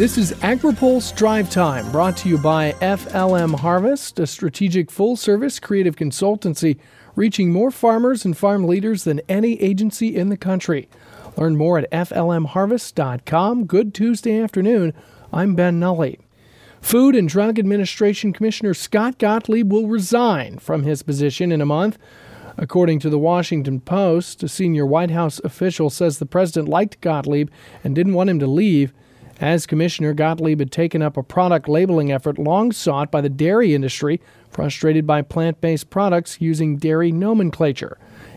This is AgriPulse Drive Time, brought to you by FLM Harvest, a strategic full service creative consultancy reaching more farmers and farm leaders than any agency in the country. Learn more at FLMHarvest.com. Good Tuesday afternoon. I'm Ben Nuelle. Food and Drug Administration Commissioner Scott Gottlieb will resign from his position in a month. According to the Washington Post, a senior White House official says the president liked Gottlieb and didn't want him to leave. As commissioner, Gottlieb had taken up a product labeling effort long sought by the dairy industry, frustrated by plant based products using dairy nomenclature.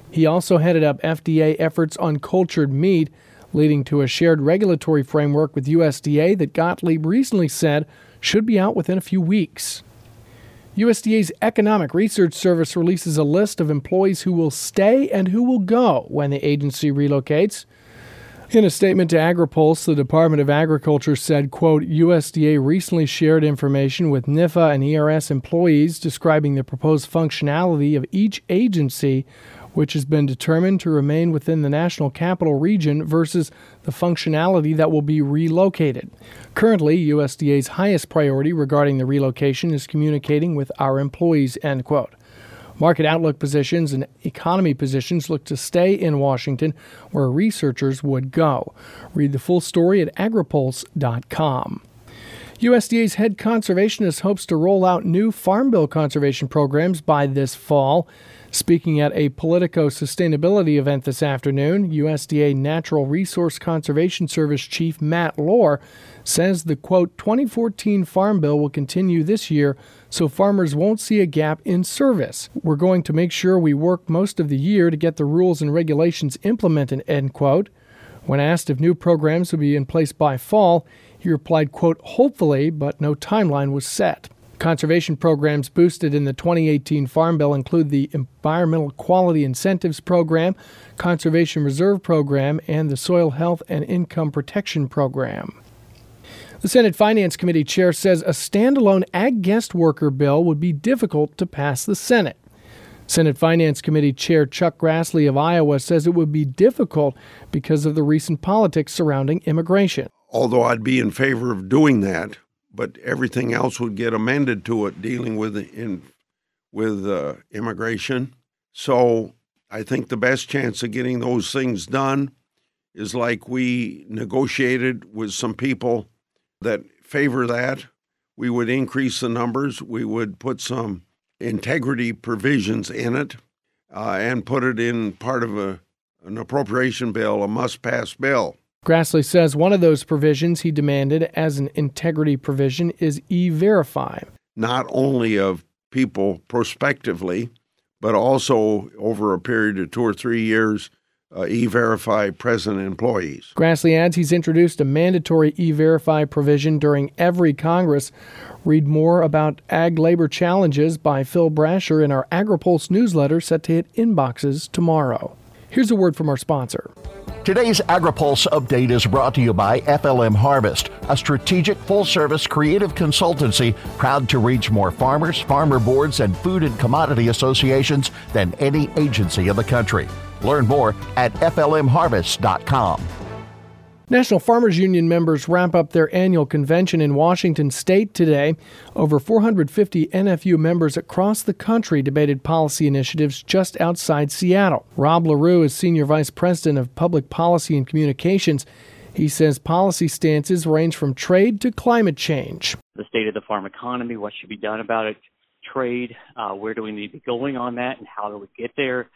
He also headed up FDA efforts on cultured meat, leading to a shared regulatory framework with USDA that Gottlieb recently said should be out within a few weeks. USDA's Economic Research Service releases a list of employees who will stay and who will go when the agency relocates. In a statement to AgriPulse, the Department of Agriculture said, quote, USDA recently shared information with NIFA and ERS employees describing the proposed functionality of each agency, which has been determined to remain within the national capital region versus the functionality that will be relocated. Currently, USDA's highest priority regarding the relocation is communicating with our employees, end quote. Market outlook positions and economy positions look to stay in Washington, where researchers would go. Read the full story at agripulse.com. USDA's head conservationist hopes to roll out new Farm Bill conservation programs by this fall. Speaking at a Politico sustainability event this afternoon, USDA Natural Resource Conservation Service Chief Matt Lohr says the quote 2014 Farm Bill will continue this year so farmers won't see a gap in service. We're going to make sure we work most of the year to get the rules and regulations implemented, end quote. When asked if new programs will be in place by fall, he replied, quote, hopefully, but no timeline was set. Conservation programs boosted in the 2018 Farm Bill include the Environmental Quality Incentives Program, Conservation Reserve Program, and the Soil Health and Income Protection Program. The Senate Finance Committee chair says a standalone ag guest worker bill would be difficult to pass the Senate. Senate Finance Committee Chair Chuck Grassley of Iowa says it would be difficult because of the recent politics surrounding immigration. Although I'd be in favor of doing that, but everything else would get amended to it dealing with in with uh, immigration. So I think the best chance of getting those things done is like we negotiated with some people that favor that. We would increase the numbers. We would put some integrity provisions in it uh, and put it in part of a, an appropriation bill, a must pass bill. Grassley says one of those provisions he demanded as an integrity provision is e verify. Not only of people prospectively, but also over a period of two or three years uh, e-verify present employees. Grassley adds he's introduced a mandatory e-verify provision during every Congress. Read more about ag labor challenges by Phil Brasher in our AgriPulse newsletter set to hit inboxes tomorrow. Here's a word from our sponsor. Today's AgriPulse update is brought to you by FLM Harvest, a strategic full service creative consultancy proud to reach more farmers, farmer boards, and food and commodity associations than any agency in the country. Learn more at flmharvest.com. National Farmers Union members wrap up their annual convention in Washington state today. Over 450 NFU members across the country debated policy initiatives just outside Seattle. Rob Larew is Senior Vice President of Public Policy and Communications. He says policy stances range from trade to climate change. The state of the farm economy, what should be done about it, trade, uh, where do we need to be going on that, and how do we get there?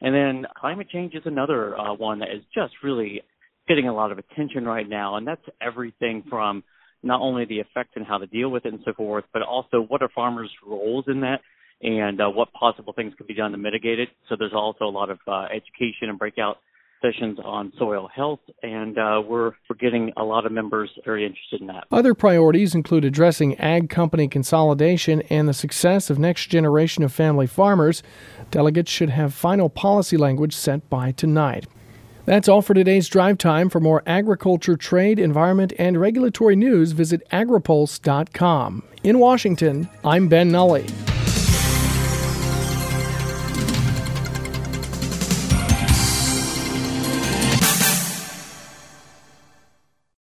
And then climate change is another uh, one that is just really getting a lot of attention right now, and that's everything from not only the effects and how to deal with it and so forth, but also what are farmers' roles in that and uh, what possible things can be done to mitigate it. So there's also a lot of uh, education and breakout sessions on soil health, and uh, we're, we're getting a lot of members very interested in that. Other priorities include addressing ag company consolidation and the success of next generation of family farmers. Delegates should have final policy language sent by tonight. That's all for today's drive time. For more agriculture, trade, environment, and regulatory news, visit agripulse.com. In Washington, I'm Ben Nuelle.